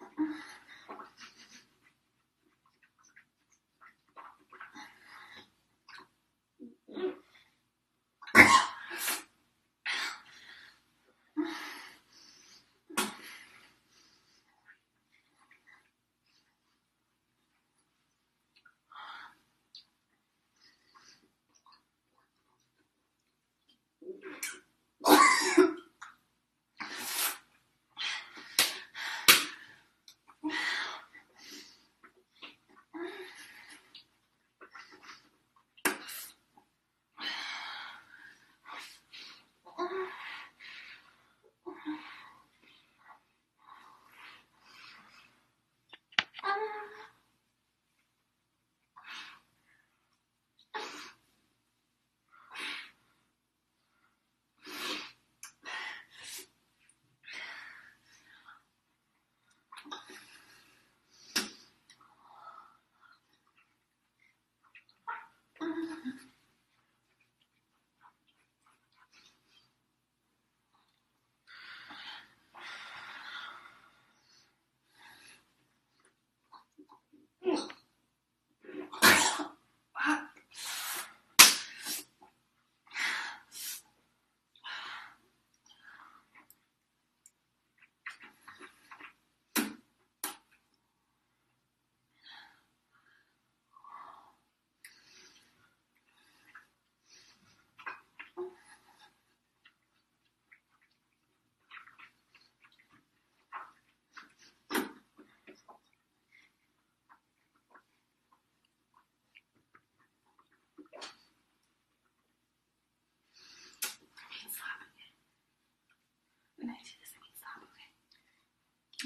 啊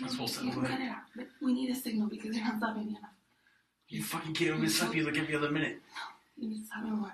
That's what's You can up. cut it out, but we need a signal because you're not stopping me enough. You fucking kidding me? Slap you like every other minute. No, you need to stop me more.